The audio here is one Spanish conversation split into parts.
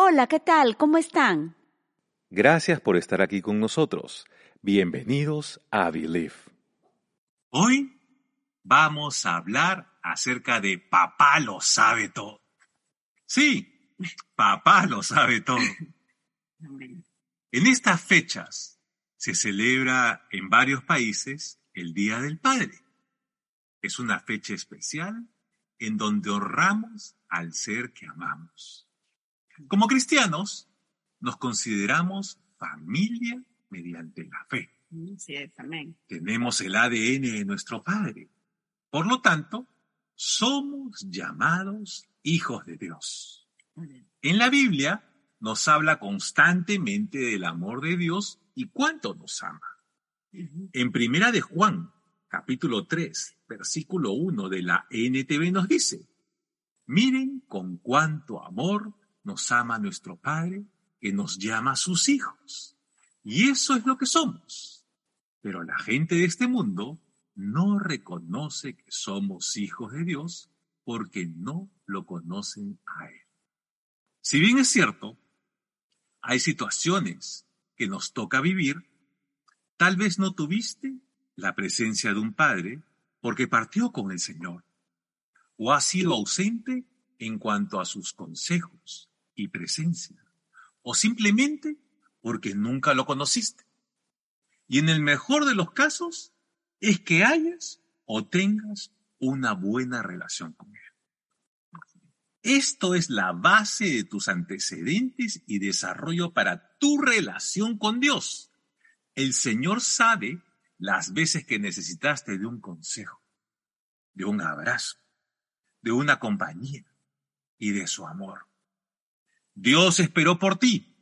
Hola, ¿qué tal? ¿Cómo están? Gracias por estar aquí con nosotros. Bienvenidos a Believe. Hoy vamos a hablar acerca de Papá lo sabe todo. Sí, Papá lo sabe todo. En estas fechas se celebra en varios países el Día del Padre. Es una fecha especial en donde honramos al ser que amamos. Como cristianos, nos consideramos familia mediante la fe. Sí, amén. Tenemos el ADN de nuestro Padre. Por lo tanto, somos llamados hijos de Dios. En la Biblia nos habla constantemente del amor de Dios y cuánto nos ama. En Primera de Juan, capítulo 3, versículo 1 de la NTV nos dice, miren con cuánto amor nos ama nuestro Padre que nos llama a sus hijos. Y eso es lo que somos. Pero la gente de este mundo no reconoce que somos hijos de Dios porque no lo conocen a Él. Si bien es cierto, hay situaciones que nos toca vivir, tal vez no tuviste la presencia de un padre porque partió con el Señor, o ha sido ausente en cuanto a sus consejos y presencia, o simplemente porque nunca lo conociste. Y en el mejor de los casos es que hayas o tengas una buena relación con Él. Esto es la base de tus antecedentes y desarrollo para tu relación con Dios. El Señor sabe las veces que necesitaste de un consejo, de un abrazo, de una compañía y de su amor. Dios esperó por ti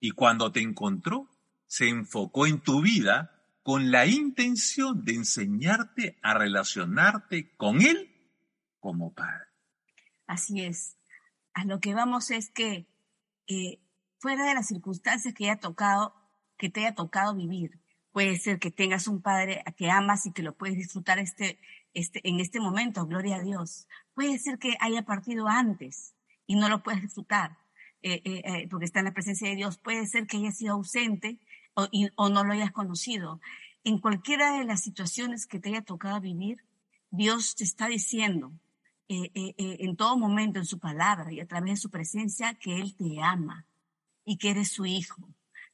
y cuando te encontró, se enfocó en tu vida con la intención de enseñarte a relacionarte con Él como Padre. Así es. A lo que vamos es que fuera de las circunstancias que, haya tocado, que te haya tocado vivir, Puede ser que tengas un padre a que amas y que lo puedes disfrutar este, este, en este momento, gloria a Dios. Puede ser que haya partido antes y no lo puedes disfrutar eh, eh, eh, porque está en la presencia de Dios. Puede ser que haya sido ausente o, no lo hayas conocido. En cualquiera de las situaciones que te haya tocado vivir, Dios te está diciendo en todo momento en su palabra y a través de su presencia que Él te ama y que eres su hijo.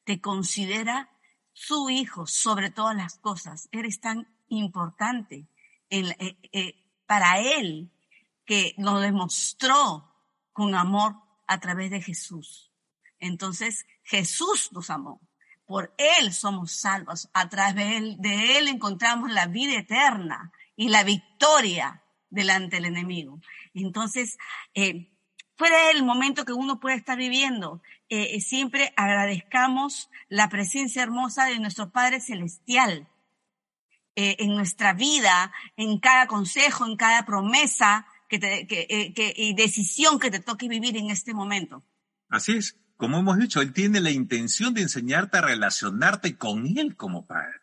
Te considera su hijo sobre todas las cosas. Eres tan importante para él que nos demostró con amor a través de Jesús. Entonces, Jesús nos amó. Por Él somos salvos. A través de Él, encontramos la vida eterna y la victoria delante del enemigo. Entonces, eh, fuera del momento que uno puede estar viviendo, eh, siempre agradezcamos la presencia hermosa de nuestro Padre Celestial eh, en nuestra vida, en cada consejo, en cada promesa que eh, y decisión que te toque vivir en este momento. Así es, como hemos dicho, Él tiene la intención de enseñarte a relacionarte con Él como Padre.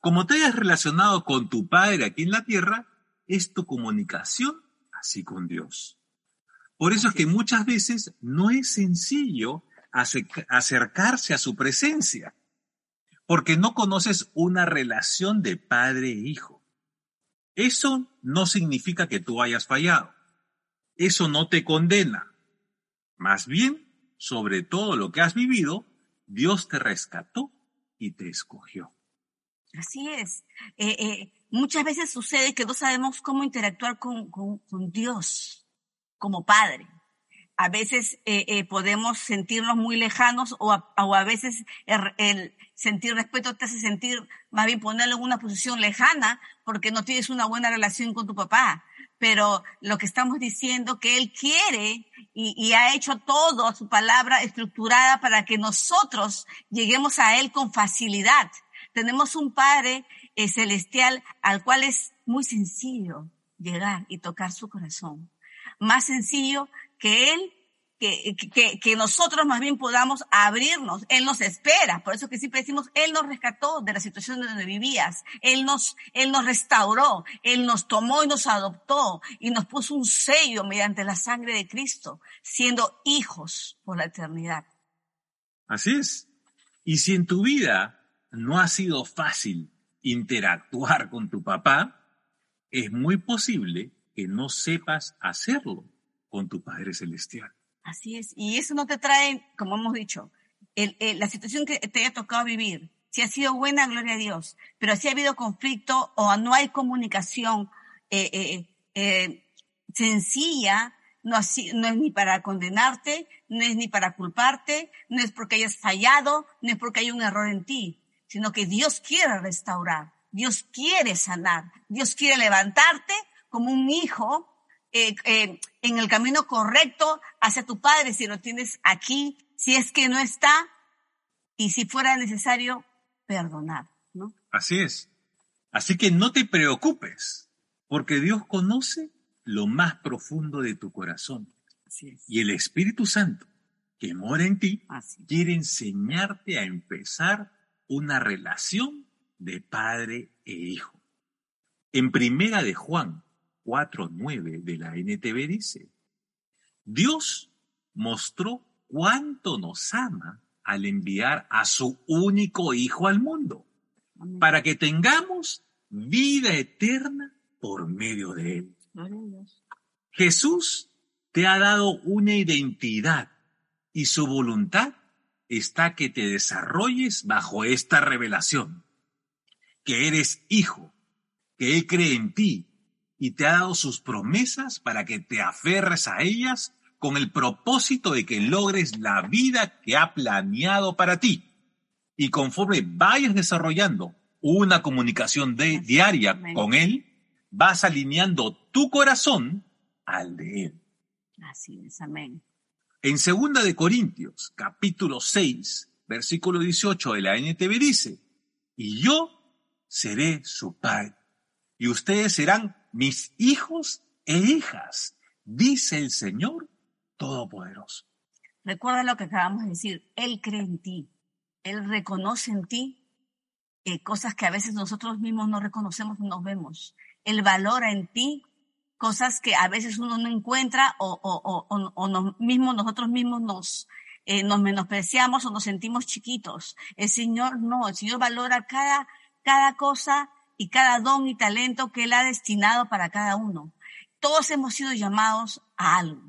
Como te hayas relacionado con tu Padre aquí en la tierra, es tu comunicación así con Dios. Por eso es que muchas veces no es sencillo acercarse a su presencia, porque no conoces una relación de padre e hijo. Eso no significa que tú hayas fallado. Eso no te condena. Más bien, sobre todo lo que has vivido, Dios te rescató y te escogió. Así es. Eh, eh, muchas veces sucede que no sabemos cómo interactuar con Dios como padre. A veces eh, eh, podemos sentirnos muy lejanos o a, veces el, sentir respeto te hace sentir, más bien ponerlo en una posición lejana porque no tienes una buena relación con tu papá. Pero lo que estamos diciendo que él quiere y, ha hecho todo a su palabra estructurada para que nosotros lleguemos a él con facilidad. Tenemos un Padre eh, celestial al cual es muy sencillo llegar y tocar su corazón más sencillo que Él que, que, nosotros más bien podamos abrirnos. Él nos espera. Por eso que siempre decimos, Él nos rescató de la situación donde vivías. Él nos, Él nos restauró. Él nos tomó y nos adoptó y nos puso un sello mediante la sangre de Cristo, siendo hijos por la eternidad. Así es. Y si en tu vida no ha sido fácil interactuar con tu papá, es muy posible que no sepas hacerlo con tu Padre Celestial. Así es. Y eso no te trae, como hemos dicho, la situación que te haya tocado vivir. Si ha sido buena, gloria a Dios. Pero si ha habido conflicto o no hay comunicación eh, eh, eh, sencilla, no, no es ni para condenarte, no es ni para culparte, no es porque hayas fallado, no es porque hay un error en ti, sino que Dios quiere restaurar, Dios quiere sanar, Dios quiere levantarte como un hijo eh, eh, en el camino correcto hacia tu Padre, si lo tienes aquí, si es que no está, y si fuera necesario, perdonar, ¿no? Así es. Así que no te preocupes, porque Dios conoce lo más profundo de tu corazón. Y el Espíritu Santo, que mora en ti, quiere enseñarte a empezar una relación de padre e hijo. En primera de Juan 4.9 de la NTV dice, Dios mostró cuánto nos ama al enviar a su único Hijo al mundo, para que tengamos vida eterna por medio de Él. Jesús te ha dado una identidad y su voluntad está que te desarrolles bajo esta revelación, que eres hijo, que Él cree en ti y te ha dado sus promesas para que te aferres a ellas con el propósito de que logres la vida que ha planeado para ti. Y conforme vayas desarrollando una comunicación diaria con Él, vas alineando tu corazón al de Él. Así es, amén. En segunda de Corintios, capítulo 6, versículo 18 de la NTV dice, y yo seré su padre, y ustedes serán mis hijos e hijas, dice el Señor Todopoderoso. Recuerda lo que acabamos de decir, Él cree en ti, Él reconoce en ti eh, cosas que a veces nosotros mismos no reconocemos, no vemos. Él valora en ti cosas que a veces uno no encuentra o, o, o, o mismos, nosotros mismos nos, eh, nos menospreciamos o nos sentimos chiquitos. El Señor no, el Señor valora cada, cada cosa y cada don y talento que Él ha destinado para cada uno. Todos hemos sido llamados a algo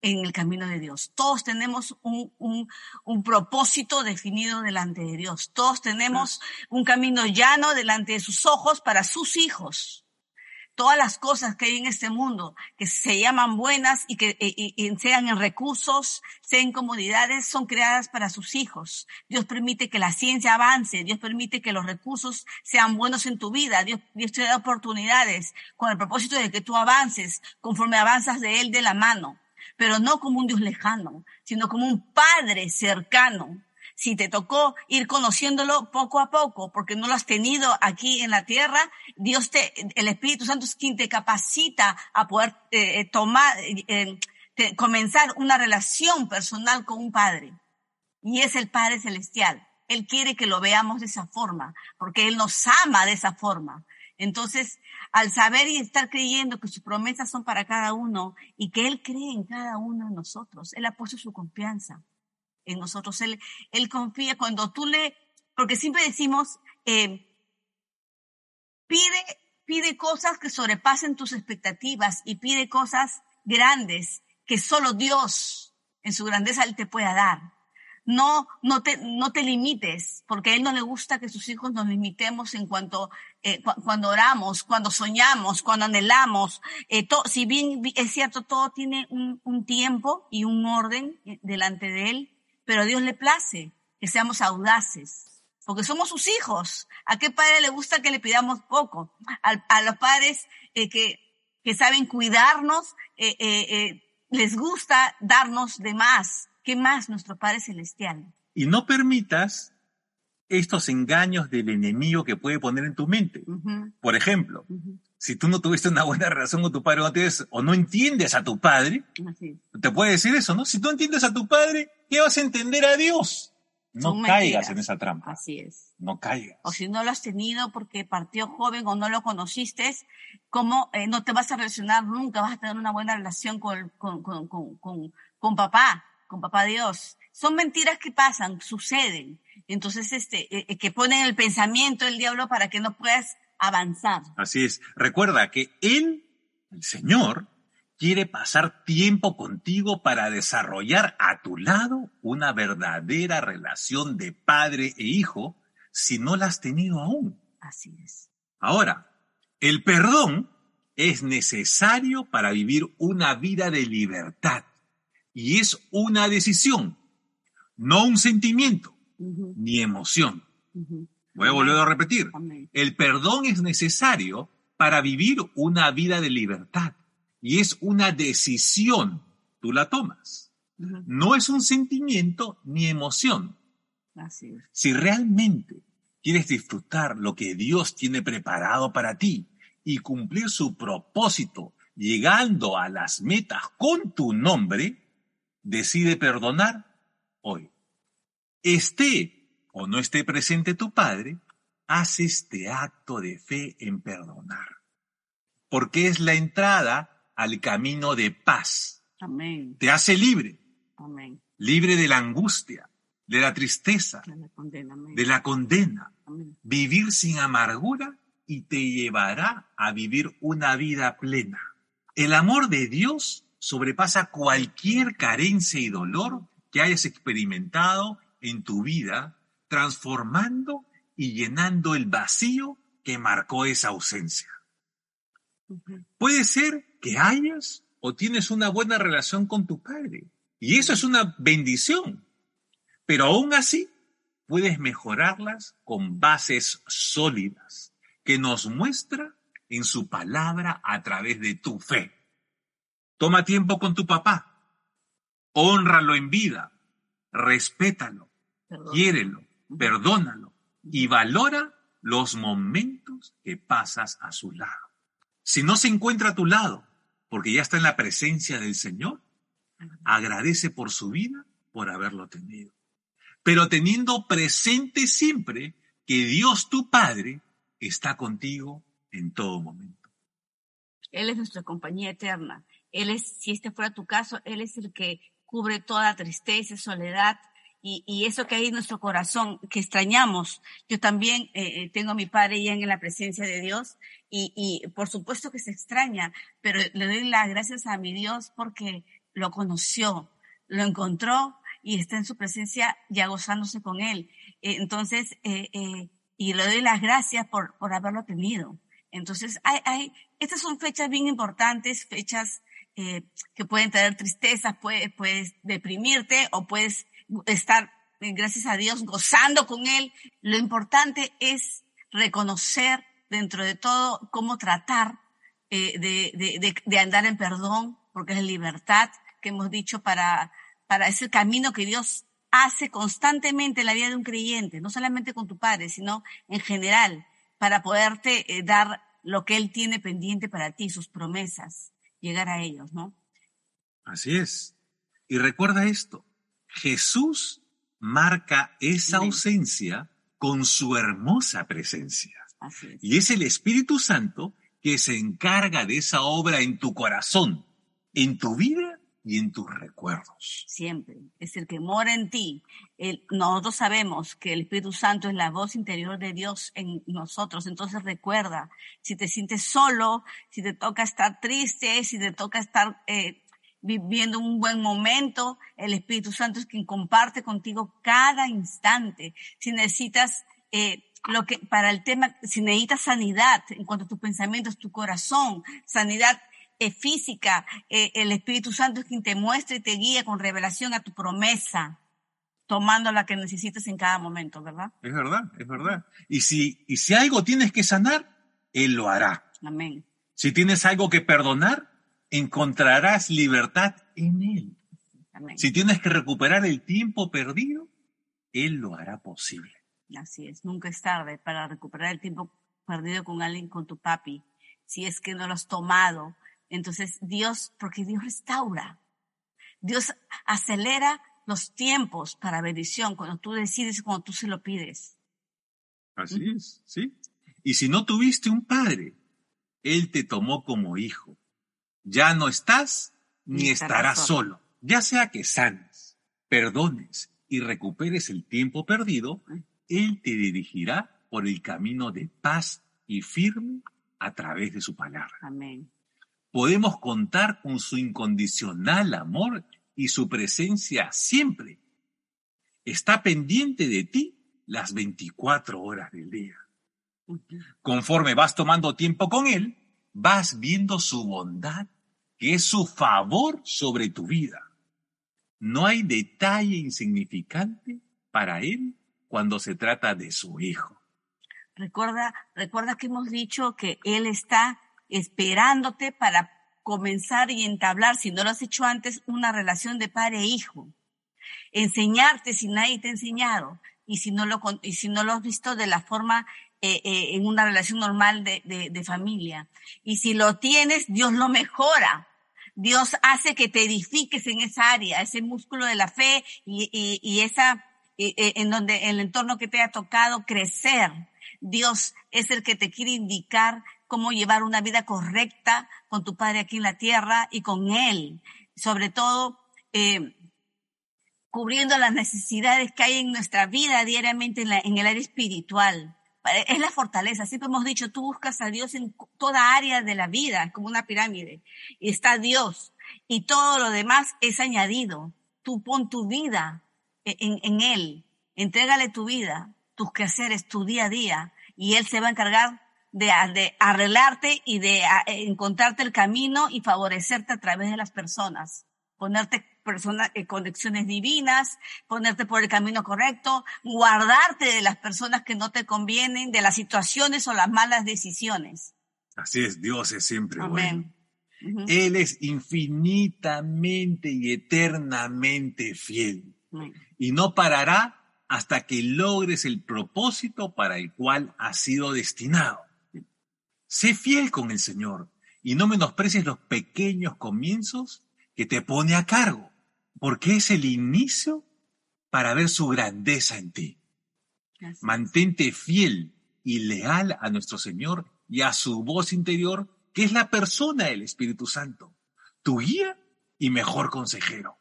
en el camino de Dios. Todos tenemos un, un, un propósito definido delante de Dios. Todos tenemos un camino llano delante de sus ojos para sus hijos todas las cosas que hay en este mundo que se llaman buenas y que sean en recursos, sean comodidades, son creadas para sus hijos. Dios permite que la ciencia avance, Dios permite que los recursos sean buenos en tu vida, Dios, Dios te da oportunidades con el propósito de que tú avances conforme avanzas de Él de la mano, pero no como un Dios lejano, sino como un Padre cercano si te tocó ir conociéndolo poco a poco, porque no lo has tenido aquí en la tierra, Dios te, el Espíritu Santo es quien te capacita a poder eh, eh, tomar, eh, comenzar una relación personal con un Padre. Y es el Padre Celestial. Él quiere que lo veamos de esa forma, porque Él nos ama de esa forma. Entonces, al saber y estar creyendo que sus promesas son para cada uno y que Él cree en cada uno de nosotros, Él ha puesto su confianza en nosotros. Él, él confía cuando tú le, porque siempre decimos, eh, pide, pide cosas que sobrepasen tus expectativas y pide cosas grandes que solo Dios en su grandeza Él te pueda dar. No, no te, no te limites, porque Él no le gusta que sus hijos nos limitemos en cuanto, eh, cuando oramos, cuando soñamos, cuando anhelamos. Eh, si bien es cierto, todo tiene un tiempo y un orden delante de Él, pero a Dios le place que seamos audaces, porque somos sus hijos. ¿A qué padre le gusta que le pidamos poco? A, los padres eh, que, que, saben cuidarnos, eh, eh, les gusta darnos de más. ¿Qué más nuestro Padre Celestial? Y no permitas estos engaños del enemigo que puede poner en tu mente. Por ejemplo, si tú no tuviste una buena relación con tu padre o no, tienes- o no entiendes a tu padre, Así te puede decir eso, ¿no? Si tú entiendes a tu padre, ¿qué vas a entender a Dios? No Son caigas mentiras. en esa trampa, Así es. no caigas. O si no lo has tenido porque partió joven o no lo conociste, ¿cómo eh, no te vas a relacionar nunca? Vas a tener una buena relación con, con, con, con, con, papá, con papá Dios. Son mentiras que pasan, suceden. Entonces, este, eh, eh, que ponen el pensamiento el diablo para que no puedas avanzar. Así es. Recuerda que Él, el Señor, quiere pasar tiempo contigo para desarrollar a tu lado una verdadera relación de padre e hijo si no la has tenido aún. Así es. Ahora, el perdón es necesario para vivir una vida de libertad y es una decisión, no un sentimiento ni emoción. Voy a volver a repetir. El perdón es necesario para vivir una vida de libertad y es una decisión. Tú la tomas. No es un sentimiento ni emoción. Así es. Si realmente quieres disfrutar lo que Dios tiene preparado para ti y cumplir su propósito llegando a las metas con tu nombre, decide perdonar hoy. Esté o no esté presente tu Padre, haz este acto de fe en perdonar, porque es la entrada al camino de paz. Amén. Te hace libre, Amén. libre de la angustia, de la tristeza, Que la condena. Amén. de la condena, Amén. vivir sin amargura y te llevará a vivir una vida plena. El amor de Dios sobrepasa cualquier carencia y dolor que hayas experimentado en tu vida, transformando y llenando el vacío que marcó esa ausencia. Puede ser que hayas o tienes una buena relación con tu padre. Y eso es una bendición. Pero aún así, puedes mejorarlas con bases sólidas que nos muestra en su palabra a través de tu fe. Toma tiempo con tu papá. Honralo en vida. Respétalo. Perdón. Quiérelo. Perdónalo. Y valora los momentos que pasas a su lado. Si no se encuentra a tu lado, porque ya está en la presencia del Señor, agradece por su vida, por haberlo tenido. Pero teniendo presente siempre que Dios tu Padre está contigo en todo momento. Él es nuestra compañía eterna. Él es, si este fuera tu caso, Él es el que cubre toda tristeza, soledad y, y eso que hay en nuestro corazón, que extrañamos. Yo también eh, eh, tengo a mi padre ya en la presencia de Dios y, y por supuesto que se extraña, pero le doy las gracias a mi Dios porque lo conoció, lo encontró y está en su presencia ya gozándose con Él. Eh, entonces, eh, eh, y le doy las gracias por, por haberlo tenido. Entonces, hay, hay, estas son fechas bien importantes, fechas que pueden traer tristeza, puedes, puedes deprimirte o puedes estar, eh, gracias a Dios, gozando con Él. Lo importante es reconocer dentro de todo cómo tratar eh, de, de, de, de andar en perdón, porque es libertad que hemos dicho para, para ese camino que Dios hace constantemente en la vida de un creyente, no solamente con tu padre, sino en general, para poderte eh, dar lo que Él tiene pendiente para ti, sus promesas, llegar a ellos, ¿no? Así es. Y recuerda esto, Jesús marca esa ausencia con su hermosa presencia. Es. Y es el Espíritu Santo que se encarga de esa obra en tu corazón, en tu vida y en tus recuerdos. Siempre. Es el que mora en ti. El- nosotros sabemos que el Espíritu Santo es la voz interior de Dios en nosotros. Entonces recuerda, si te sientes solo, si te toca estar triste, si te toca estar eh, viviendo un buen momento, el Espíritu Santo es quien comparte contigo cada instante. Si necesitas eh, lo que para el tema, si necesitas sanidad en cuanto a tus pensamientos, tu corazón, sanidad eh, física, eh, el Espíritu Santo es quien te muestra y te guía con revelación a tu promesa, tomando la que necesites en cada momento, ¿verdad? Es verdad, es verdad. Y si, y si algo tienes que sanar, Él lo hará. Amén. Si tienes algo que perdonar, encontrarás libertad en Él. Amén. Si tienes que recuperar el tiempo perdido, Él lo hará posible. Así es. Nunca es tarde para recuperar el tiempo perdido con alguien, con tu papi. si es que no lo has tomado. Entonces Dios, porque Dios restaura, Dios acelera los tiempos para bendición cuando tú decides, cuando tú se lo pides. Así es, sí. Y si no tuviste un padre, Él te tomó como hijo. Ya no estás ni estarás solo. Ya sea que sanes, perdones y recuperes el tiempo perdido, Él te dirigirá por el camino de paz y firme a través de su palabra. Amén. Podemos contar con su incondicional amor y su presencia siempre. Está pendiente de ti las 24 horas del día. Conforme vas tomando tiempo con Él, vas viendo su bondad, que es su favor sobre tu vida. No hay detalle insignificante para Él cuando se trata de su Hijo. Recuerda, recuerda que hemos dicho que Él está esperándote para comenzar y entablar, si no lo has hecho antes, una relación de padre e hijo. Enseñarte si nadie te ha enseñado y si no lo, y si no lo has visto de la forma eh, eh, en una relación normal de, de, familia. Y si lo tienes, Dios lo mejora. Dios hace que te edifiques en esa área, ese músculo de la fe y, y, y esa, en donde el entorno que te ha tocado crecer Dios es el que te quiere indicar cómo llevar una vida correcta con tu Padre aquí en la tierra y con Él. Sobre todo, eh, cubriendo las necesidades que hay en nuestra vida diariamente en, en el área espiritual. Es la fortaleza. Siempre hemos dicho, tú buscas a Dios en toda área de la vida, como una pirámide. Y está Dios. Y todo lo demás es añadido. Tú pon tu vida en, en Él. Entrégale tu vida tus quehaceres, tu día a día, y Él se va a encargar de, arreglarte y de encontrarte el camino y favorecerte a través de las personas, ponerte personas, eh, conexiones divinas, ponerte por el camino correcto, guardarte de las personas que no te convienen, de las situaciones o las malas decisiones. Así es, Dios es siempre bueno. Él es infinitamente y eternamente fiel. Y no parará hasta que logres el propósito para el cual has sido destinado. Sé fiel con el Señor y no menosprecies los pequeños comienzos que te pone a cargo, porque es el inicio para ver su grandeza en ti. Mantente fiel y leal a nuestro Señor y a su voz interior, que es la persona del Espíritu Santo, tu guía y mejor consejero.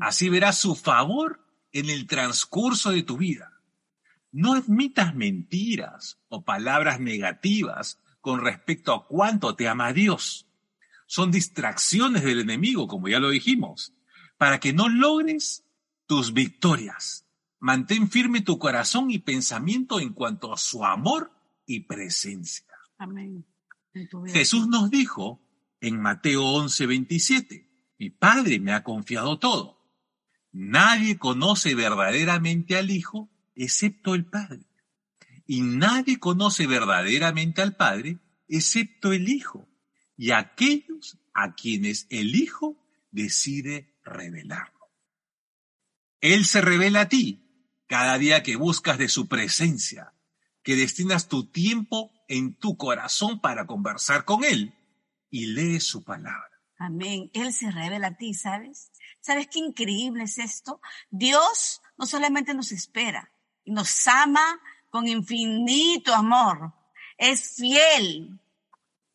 Así verás su favor en el transcurso de tu vida. No admitas mentiras o palabras negativas con respecto a cuánto te ama Dios. Son distracciones del enemigo, como ya lo dijimos, para que no logres tus victorias. Mantén firme tu corazón y pensamiento en cuanto a su amor y presencia. Amén. Jesús nos dijo en Mateo 11, 27, mi Padre me ha confiado todo. Nadie conoce verdaderamente al Hijo excepto el Padre. Y nadie conoce verdaderamente al Padre excepto el Hijo y aquellos a quienes el Hijo decide revelarlo. Él se revela a ti cada día que buscas de su presencia, que destinas tu tiempo en tu corazón para conversar con Él y lees su palabra. Amén. Él se revela a ti, ¿sabes? ¿Sabes qué increíble es esto? Dios no solamente nos espera, nos ama con infinito amor. Es fiel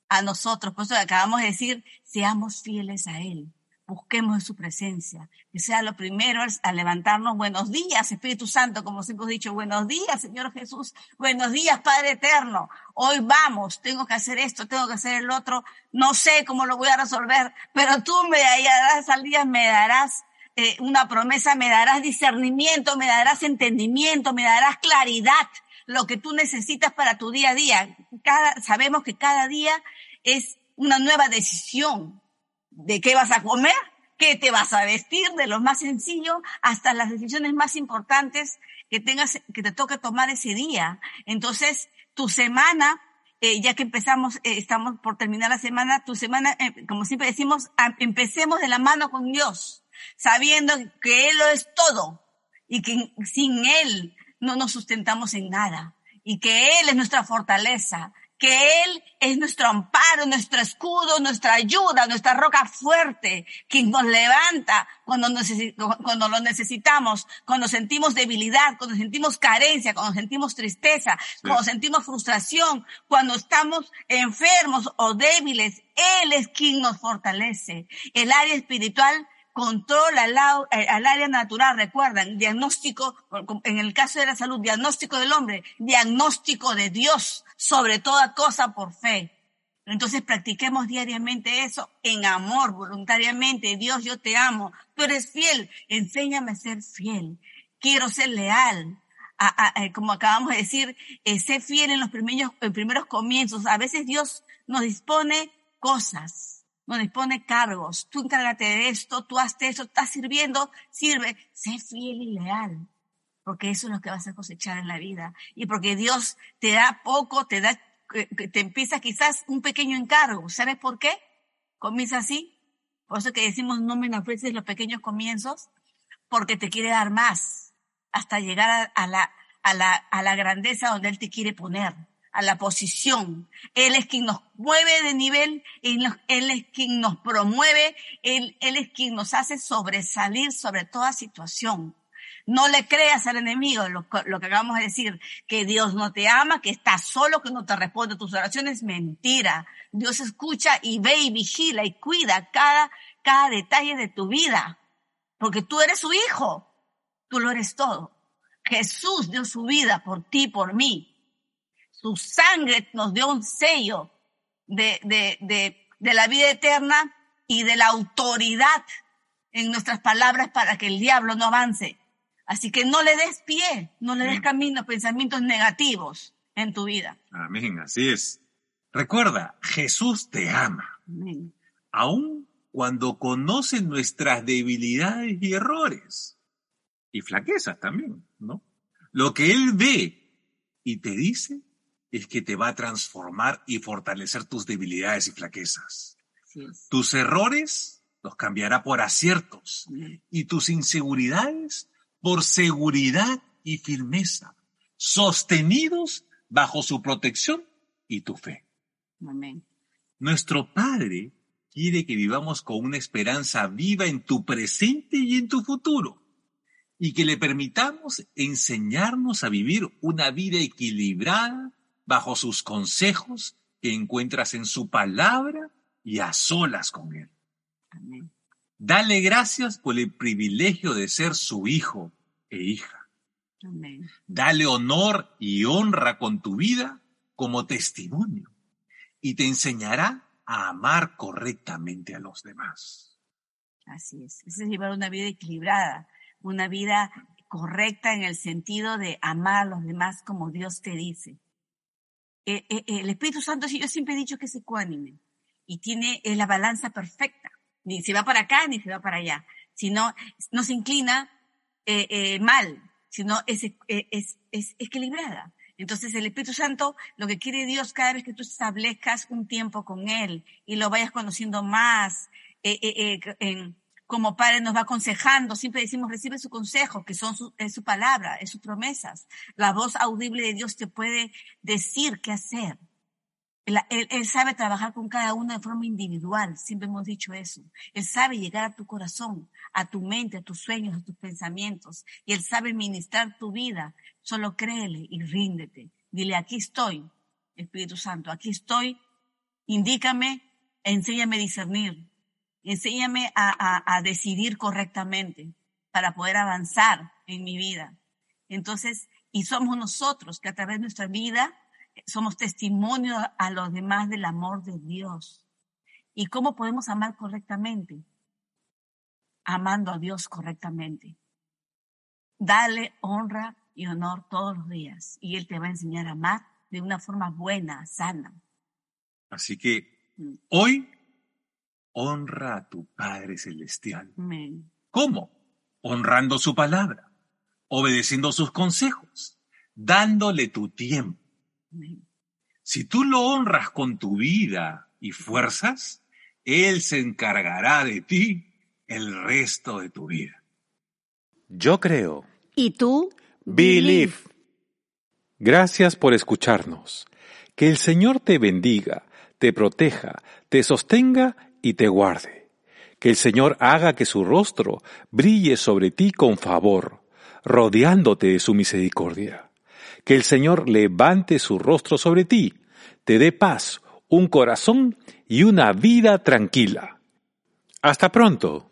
a nosotros. Por eso acabamos de decir, seamos fieles a Él busquemos su presencia. Que sea lo primero al levantarnos. Buenos días, Espíritu Santo, como siempre hemos dicho. Buenos días, Señor Jesús. Buenos días, Padre Eterno. Hoy vamos, tengo que hacer esto, tengo que hacer el otro. No sé cómo lo voy a resolver, pero tú me darás al día, me darás eh, una promesa, me darás discernimiento, me darás entendimiento, me darás claridad, lo que tú necesitas para tu día a día. Cada, sabemos que cada día es una nueva decisión de qué vas a comer, qué te vas a vestir, de lo más sencillo hasta las decisiones más importantes que tengas, que te toque tomar ese día. Entonces, tu semana, eh, ya que empezamos, eh, estamos por terminar la semana, tu semana, eh, como siempre decimos, empecemos de la mano con Dios, sabiendo que Él lo es todo y que sin Él no nos sustentamos en nada y que Él es nuestra fortaleza que Él es nuestro amparo, nuestro escudo, nuestra ayuda, nuestra roca fuerte, quien nos levanta cuando, cuando lo necesitamos, cuando sentimos debilidad, cuando sentimos carencia, cuando sentimos tristeza, cuando sentimos frustración, cuando estamos enfermos o débiles. Él es quien nos fortalece. El área espiritual controla eh, al, área natural, recuerdan, diagnóstico, en el caso de la salud, diagnóstico del hombre, diagnóstico de Dios sobre toda cosa por fe. Entonces practiquemos diariamente eso en amor, voluntariamente. Dios, yo te amo. Tú eres fiel. Enséñame a ser fiel. Quiero ser leal. Eh, como acabamos de decir, eh, fiel en los primeros, en primeros comienzos. A veces Dios nos dispone cosas, nos dispone cargos. Tú encárgate de esto, tú hazte eso, estás sirviendo, sirve. Sé fiel y leal porque eso es lo que vas a cosechar en la vida. Y porque Dios te da poco, te da, te empieza quizás un pequeño encargo. ¿Sabes por qué? Comienza así. Por eso que decimos no menosprecies los pequeños comienzos, porque te quiere dar más, hasta llegar a, la, a, la, a la grandeza donde Él te quiere poner, a la posición. Él es quien nos mueve de nivel, Él, es quien nos promueve, él, él es quien nos hace sobresalir sobre toda situación. No le creas al enemigo lo, que acabamos de decir, que Dios no te ama, que estás solo, que no te responde tus oraciones, mentira. Dios escucha y ve y vigila y cuida cada, cada detalle de tu vida, porque tú eres su hijo, tú lo eres todo. Jesús dio su vida por ti, por mí. Su sangre nos dio un sello de, de, de, de la vida eterna y de la autoridad en nuestras palabras para que el diablo no avance. Así que no le des pie, no le des camino a pensamientos negativos en tu vida. Amén, así es. Recuerda, Jesús te ama. Amén. Aun cuando conoce nuestras debilidades y errores. Y flaquezas también, ¿no? Lo que Él ve y te dice es que te va a transformar y fortalecer tus debilidades y flaquezas. Tus errores los cambiará por aciertos y tus inseguridades por seguridad y firmeza, sostenidos bajo su protección y tu fe. Amén. Nuestro Padre quiere que vivamos con una esperanza viva en tu presente y en tu futuro, y que le permitamos enseñarnos a vivir una vida equilibrada bajo sus consejos que encuentras en su palabra y a solas con Él. Amén. Dale gracias por el privilegio de ser su hijo e hija. Amén. Dale honor y honra con tu vida como testimonio y te enseñará a amar correctamente a los demás. Así es. es llevar una vida equilibrada, una vida correcta en el sentido de amar a los demás como Dios te dice. Eh, eh, el Espíritu Santo, yo siempre he dicho que es ecuánime y tiene la balanza perfecta ni se va para acá ni se va para allá, sino no se inclina eh, eh, mal, sino es, eh, es, es, equilibrada. Entonces el Espíritu Santo, lo que quiere Dios cada vez que tú establezcas un tiempo con Él y lo vayas conociendo más, en, como Padre nos va aconsejando, siempre decimos, recibe su consejo, que son su, es su palabra, es sus promesas. La voz audible de Dios te puede decir qué hacer. Él, sabe trabajar con cada uno de forma individual, siempre hemos dicho eso. Él sabe llegar a tu corazón, a tu mente, a tus sueños, a tus pensamientos. Y Él sabe ministrar tu vida. Solo créele y ríndete. Dile, aquí estoy, Espíritu Santo, aquí estoy. Indícame, enséñame a discernir. Enséñame a, a decidir correctamente para poder avanzar en mi vida. Entonces, y somos nosotros que a través de nuestra vida somos testimonio a los demás del amor de Dios. ¿Y cómo podemos amar correctamente? Amando a Dios correctamente. Dale honra y honor todos los días y Él te va a enseñar a amar de una forma buena, sana. Así que mm. hoy honra a tu Padre Celestial. ¿Cómo? Honrando su palabra, obedeciendo sus consejos, dándole tu tiempo si tú lo honras con tu vida y fuerzas, Él se encargará de ti el resto de tu vida. Yo creo. ¿Y tú? Believe. Gracias por escucharnos. Que el Señor te bendiga, te proteja, te sostenga y te guarde. Que el Señor haga que su rostro brille sobre ti con favor, rodeándote de su misericordia. Que el Señor levante su rostro sobre ti, te dé paz, un corazón y una vida tranquila. Hasta pronto.